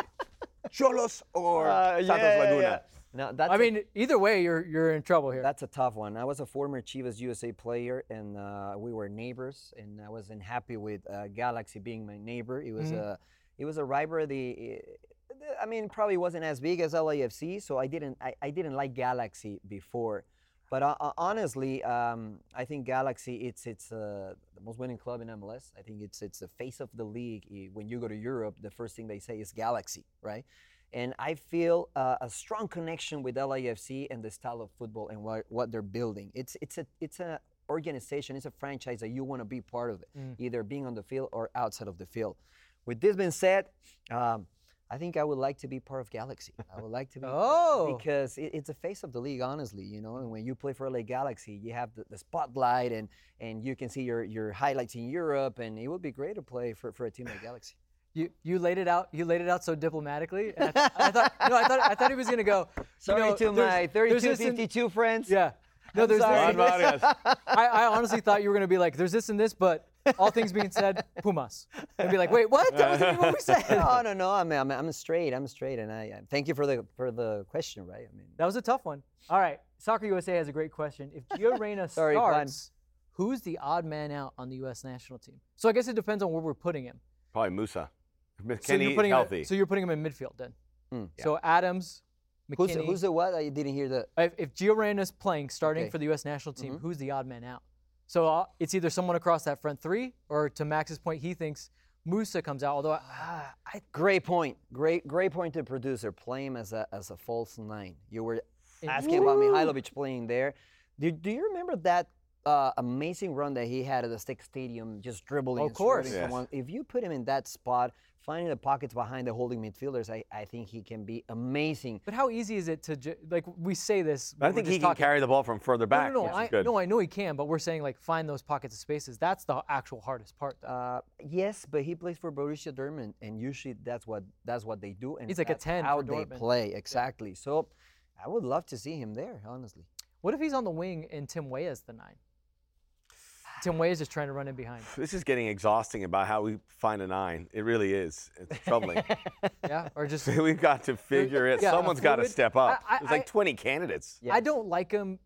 Cholos or Uh, Santos yeah, yeah, Laguna. yeah. No, that's I a- mean, either way, you're you're in trouble here. That's a tough one. I was a former Chivas USA player, and uh, we were neighbors, and I wasn't happy with uh, Galaxy being my neighbor. It was a, it was a rivalry. I mean, probably wasn't as big as LAFC, so I didn't, I, I didn't like Galaxy before. But uh, uh, honestly, um, I think Galaxy it's it's uh, the most winning club in MLS. I think it's it's the face of the league. When you go to Europe, the first thing they say is Galaxy, right? And I feel uh, a strong connection with LAFC and the style of football and what, what they're building. It's it's a it's a organization, it's a franchise that you want to be part of it, either being on the field or outside of the field. With this being said, um, I think I would like to be part of Galaxy. I would like to be Oh. because it, it's the face of the league, honestly. You know, and when you play for LA Galaxy, you have the, the spotlight and and you can see your your highlights in Europe, and it would be great to play for, for a team like Galaxy. You you laid it out. You laid it out so diplomatically. I, th- I thought no, I thought I thought he was gonna go. you Sorry know, to my there's 32, this and- 52 friends. Yeah. No, I'm there's sorry. this this. I, I honestly thought you were gonna be like, there's this and this, but all things being said, Pumas. And be like, wait, what? That wasn't even what we said. No, no, no. I'm, I'm, I'm straight. I'm straight, and I, I thank you for the for the question. Right? I mean, That was a tough one. All right, Soccer USA has a great question. If Gio Reyna Sorry, Juan. starts, who's the odd man out on the U.S. national team? So I guess it depends on where we're putting him. Probably Musah. So Kenny you're putting healthy. Him, so you're putting him in midfield then. Hmm. So Adams, who's McKennie. who's the what? I didn't hear the. if, if Gio Reyna's playing, starting Okay. for the U.S. national team, Mhm. who's the odd man out? So uh, it's either someone across that front three, or to Max's point, he thinks Musah comes out. Although ah, I, Great point. Great, great point to producer. Play him as a as a false nine. You were asking about Mihailovic playing there. Do, do you remember that uh, amazing run that he had at the Stick Stadium, just dribbling? Of course. Yes. one- If you put him in that spot, finding the pockets behind the holding midfielders, I, I think he can be amazing. but how easy is it to ju- like we say this? I think he just can talking- carry the ball from further back. No, no, which no. is I, good. no, I know he can, but we're saying like find those pockets of spaces. That's the actual hardest part. Uh, yes, but he plays for Borussia Dortmund, and usually that's what that's what they do, and He's like a that's 10 how for they Dortmund. play exactly. So, I would love to see him there, honestly. what if he's on the wing and Tim Weah's the nine? Tim Weah's just trying to run in behind. This is getting exhausting about how we find a nine. It really is. It's troubling. Yeah, or just We've got to figure it. Yeah, Someone's got to step up. I- I- There's like I- 20 candidates. Yeah. I don't like him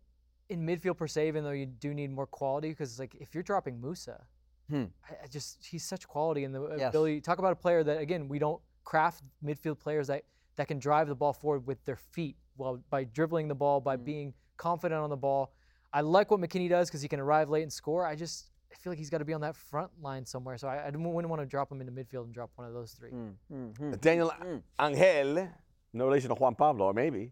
in midfield per se, even though you do need more quality. Because like if you're dropping Musah, Hmm. I, I just he's such quality and the Yes. ability. Talk about a player that again we don't craft midfield players that that can drive the ball forward with their feet, well by dribbling the ball, Hmm. by being confident on the ball. I like what McKennie does because he can arrive late and score. I just I feel like he's got to be on that front line somewhere. So I, I wouldn't want to drop him into midfield and drop one of those three. Hmm. Daniel Angel, no relation to Juan Pablo, or maybe,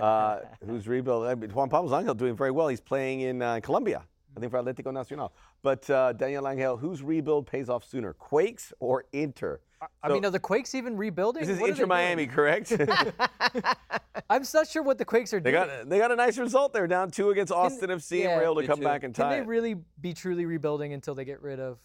uh, who's rebuilt. I mean, Juan Pablo's Angel doing very well. He's playing in uh, Colombia, I think for Atlético Nacional. But uh, Daniel Angel, whose rebuild pays off sooner, Quakes or Inter? I mean, are the Quakes even rebuilding? This is What Inter Miami, correct? I'm not sure what the Quakes are doing. got they got a nice result there, down two against Austin FC, and yeah, were able to come too. back and Can tie they really be truly rebuilding until they get rid of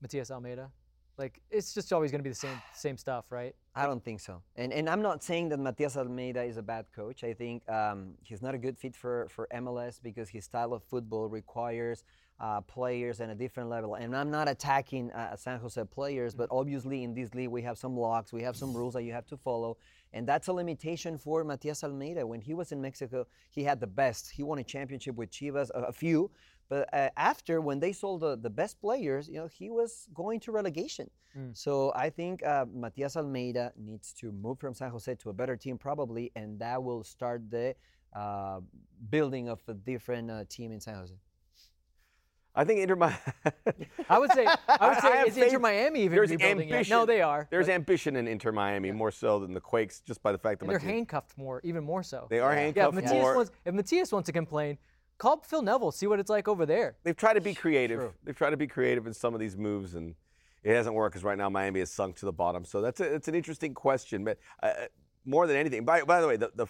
Matias Almeyda? Like it's just always going to be the same same stuff, right? I don't think so. And and I'm not saying that Matias Almeyda is a bad coach. I think um, he's not a good fit for, for MLS because his style of football requires uh, players and a different level. And I'm not attacking uh, San Jose players, but obviously in this league we have some locks, we have some rules that you have to follow. And that's a limitation for Matias Almeyda. When he was in Mexico, he had the best. He won a championship with Chivas, a, a few. But uh, after, when they sold the, the best players, you know, he was going to relegation. So I think uh, Matias Almeyda needs to move from San Jose to a better team, probably, and that will start the uh, building of a different uh, team in San Jose. I think Inter Miami. I would say I would say I is Inter Miami even There's rebuilding yet? ambition. No, they are. There's but- ambition in Inter Miami more so than the Quakes, just by the fact that they're handcuffed more, even more so. they are yeah, if handcuffed Matias more. wants if Matias wants to complain, call Phil Neville, see what it's like over there. They've tried to be creative. They've tried to be creative in some of these moves, and it hasn't worked because right now Miami has sunk to the bottom. So that's a, it's an interesting question. But uh, more than anything, by, by the way, the, the,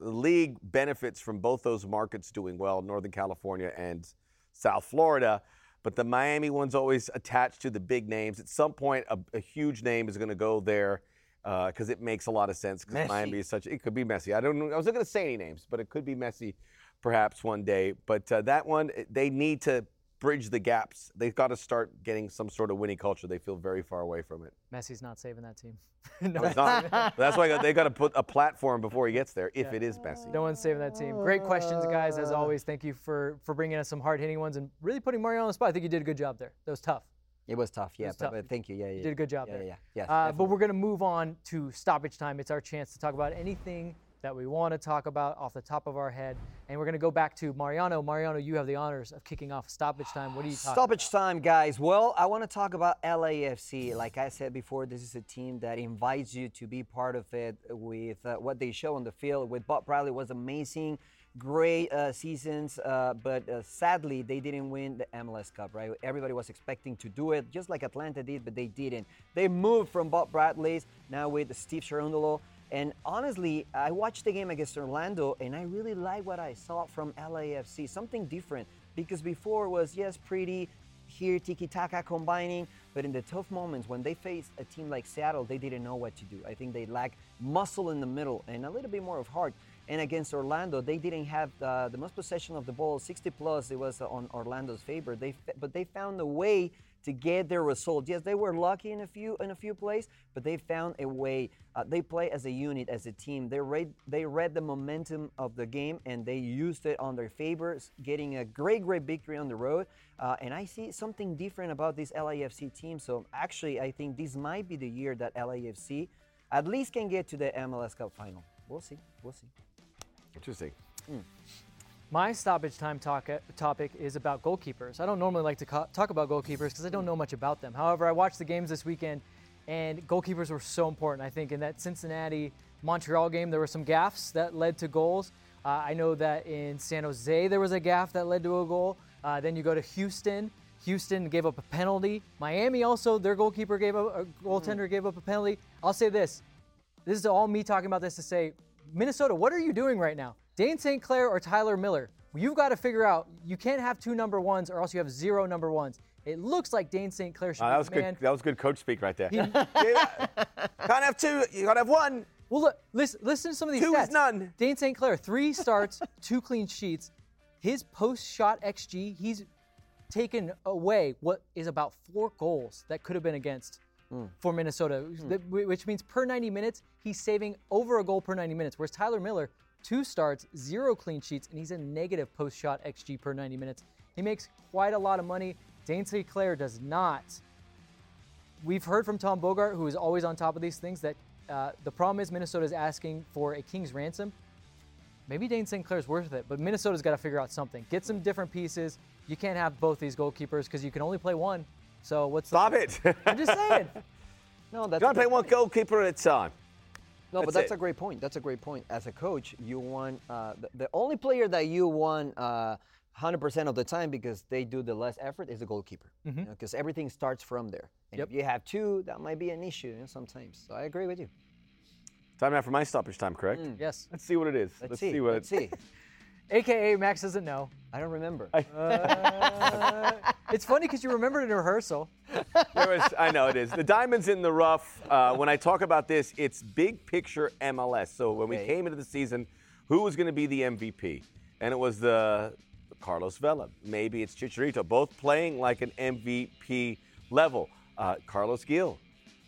the league benefits from both those markets doing well, Northern California and South Florida. But the Miami one's always attached to the big names. At some point, a, a huge name is going to go there because it makes a lot of sense. Because Miami is such. It could be messy. I don't. know. I wasn't going to say any names, but it could be messy, perhaps one day. But uh, that one, they need to bridge the gaps. They've got to start getting some sort of winning culture. They feel very far away from it. Messi's not saving that team. no, No, it's not. That's why they've got to put a platform before he gets there, if it is Messi. no one's saving that team. Great questions, guys. As always, thank you for for bringing us some hard hitting ones and really putting Mario on the spot. I think you did a good job there. That was tough. It was tough, yeah, was but, tough. but thank you. Yeah, yeah. You did a good job yeah, there. Yeah, yeah. Yes, Uh, but we're going to move on to stoppage time. It's our chance to talk about anything that we want to talk about off the top of our head. And we're going to go back to Mariano. Mariano, you have the honors of kicking off stoppage time. What are you talking Stoppage time, guys. Well, I want to talk about LAFC. Like I said before, this is a team that invites you to be part of it with uh, what they show on the field. With Bob Bradley was amazing, great uh, seasons, uh, but uh, sadly they didn't win the MLS Cup. Right? Everybody was expecting to do it, just like Atlanta did, but they didn't. They moved from Bob Bradley's now with Steve Cherundolo. And honestly, I watched the game against Orlando, and I really like what I saw from LAFC. Something different because before was yes, pretty here tiki taka combining, but in the tough moments when they faced a team like Seattle, they didn't know what to do. I think they lacked muscle in the middle and a little bit more of heart. And against Orlando, they didn't have uh, the most possession of the ball, 60 plus. It was on Orlando's favor. They but they found a way to get their result. Yes, they were lucky in a few in a few plays, but they found a way. Uh, they play as a unit, as a team. They read they read the momentum of the game and they used it on their favors, getting a great great victory on the road. Uh, and I see something different about this LAFC team. So actually, I think this might be the year that LAFC at least can get to the MLS Cup final. We'll see. We'll see. Interesting. My stoppage time talk, topic is about goalkeepers. I don't normally like to co- talk about goalkeepers because I don't know much about them. However, I watched the games this weekend, and goalkeepers were so important. I think in that Cincinnati Montreal game, there were some gaffes that led to goals. Uh, I know that in San Jose, there was a gaff that led to a goal. Uh, then you go to Houston. Houston gave up a penalty. Miami also, their goalkeeper gave up, a goaltender gave up a penalty. I'll say this this is all me talking about this to say, Minnesota, what are you doing right now? Dayne St. Clair or Tyler Miller? You've got to figure out. You can't have two number ones, or else you have zero number ones. It looks like Dayne St. Clair should Uh, be that was the man. good. That was good coach speak right there. Yeah. Can't have two. You gotta have one. Well, look, listen, listen to some of these Two stats. is none. Dayne St. Clair, three starts, two clean sheets. His post-shot xG, he's taken away what is about four goals that could have been against for Minnesota, That- which means per 90 minutes, he's saving over a goal per 90 minutes. Whereas Tyler Miller, two starts, zero clean sheets, and he's a negative post-shot xG per 90 minutes. He makes quite a lot of money. Dayne St. Clair does not we've heard from Tom Bogert, who is always on top of these things, that uh, the problem is Minnesota is asking for a king's ransom. Maybe Dayne St. Clair's worth it, but Minnesota's got to figure out something. Get some different pieces. You can't have both these goalkeepers because you can only play one. So what's the- Stop it. I'm just saying. No, that's gotta play one goalkeeper at a time. No, That's but that's it. a great point. That's a great point. As a coach, you want uh, the, the only player that you want uh, 100% of the time because they do the less effort is the goalkeeper. Because everything starts from there. And Yep. if you have two, that might be an issue you know, sometimes. So I agree with you. Time now for my stoppage time, correct? Yes. Let's see what it is. Let's, see. what Let's it- see. AKA Max doesn't know. I don't remember. Uh, it's funny because you remembered in rehearsal. There was- I know it is. The diamonds in the rough. Uh, when I talk about this, it's big picture MLS. So when we Okay. came into the season, who was going to be the MVP? And it was the Carlos Vela. Maybe it's Chicharito. Both playing like an MVP level. Uh, Carles Gil.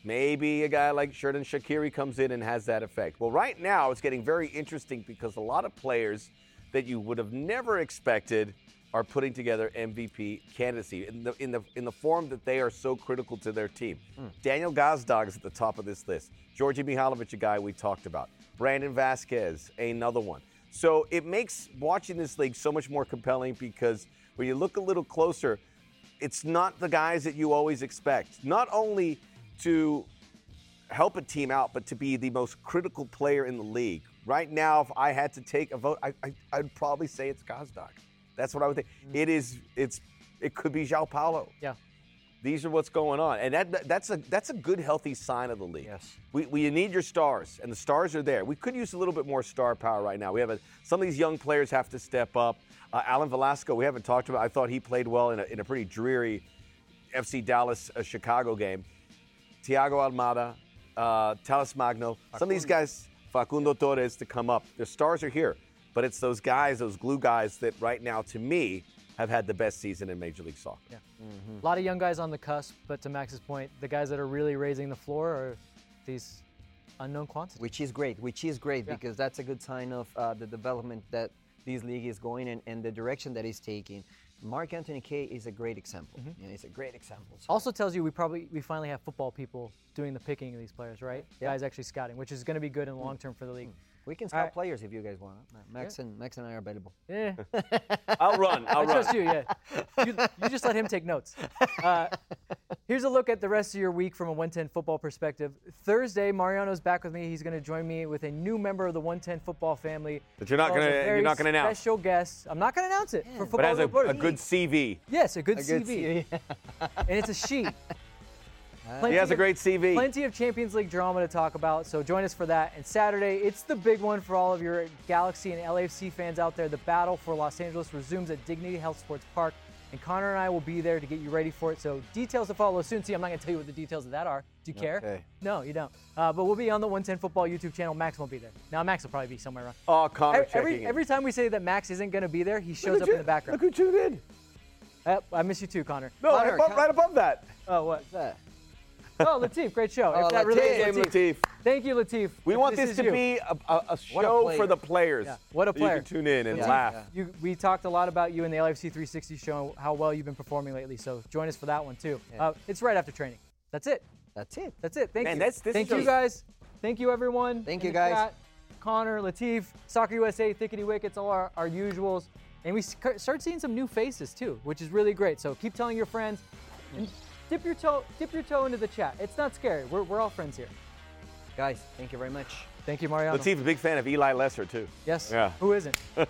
Maybe a guy like Xherdan Shaqiri comes in and has that effect. Well, right now it's getting very interesting because a lot of players that you would have never expected are putting together MVP candidacy in the in the in the form that they are so critical to their team. Hmm. Daniel Gazdag is at the top of this list. Djordje Mihailovic, a guy we talked about. Brandon Vazquez, another one. So it makes watching this league so much more compelling because when you look a little closer, it's not the guys that you always expect. Not only to help a team out, but to be the most critical player in the league. Right now, if I had to take a vote, I, I, I'd probably say it's Gazdag. That's what I would think. It is. It's. It could be João Paulo. Yeah. These are what's going on, and that, that- that's a that's a good healthy sign of the league. Yes. We, we need your stars, and the stars are there. We could use a little bit more star power right now. We have a, some of these young players have to step up. Uh, Alan Velasco, we haven't talked about. I thought he played well in a, in a pretty dreary FC Dallas uh, Chicago game. Thiago Almada, uh, Talles Magno, some of these guys, Facundo Torres, to come up. Their stars are here, but it's those guys, those glue guys, that right now, to me, have had the best season in Major League Soccer. Yeah. A lot of young guys on the cusp, but to Max's point, the guys that are really raising the floor are these unknown quantities. which is great, which is great Yeah. because that's a good sign of uh, the development that this league is going and, and the direction that it's taking. Mark Anthony Kaye is a great example. Mm-hmm. You know, he's a great example. So Also tells you we probably we finally have football people doing the picking of these players, right? Yeah. Guys actually scouting, which is going to be good in the long term for the league. We can All scout right. players if you guys want. Max and Max and I are available. Yeah. I'll run. I'll run. I run. trust you, yeah. You, you just let him take notes. Uh, here's a look at the rest of your week from a 110 football perspective. Thursday, Mariano's back with me. He's going to join me with a new member of the 110 football family. But you're not As well as gonna- a you're not gonna announce. Special guest. I'm not going to announce it for football But has a, a good CV. yes, a good A good CV, and it's a sheet. He Plenty has a great CV. Plenty of Champions League drama to talk about, so join us for that. And Saturday, it's the big one for all of your Galaxy and LAFC fans out there. The battle for Los Angeles resumes at Dignity Health Sports Park, and Connor and I will be there to get you ready for it. So details to follow soon. See, I'm not going to tell you what the details of that are. Do you care? Okay. No, you don't. Uh, but we'll be on the 110 Football YouTube channel. Max won't be there. Now, Max will probably be somewhere around. Oh, Connor Every, every, checking in. every time we say that Max isn't going to be there, he shows up you- in the background. Look who tuned in. Uh, I miss you too, Connor. No, Connor, above- Con- right above that. Oh, what? What's that? Oh, Latif, great show. Oh, if that really is Latif. Latif. Thank you, Latif. We If want this, is to you. be a, a, a What a show for the players. Yeah, what a that player. You can tune in and Yeah, laugh. yeah. You, we talked a lot about you in the LFC 360 show, how well you've been performing lately. So join us for that one too. Yeah. Uh, it's right after training. That's it. That's it. That's it. Thank Man, you. that's- this Thank is you just- guys. Thank you everyone. Thank you, the guys. chat. Connor, Latif, Soccer USA, Thickety Wickets, all our, our usuals. And we start seeing some new faces too, which is really great. So keep telling your friends and dip your toe dip your toe into the chat. It's not scary. We're, we're all friends here. Guys, thank you very much. Thank you, Mariano. Latif's a big fan of Eli Lesser too. Yes. Yeah. Who isn't?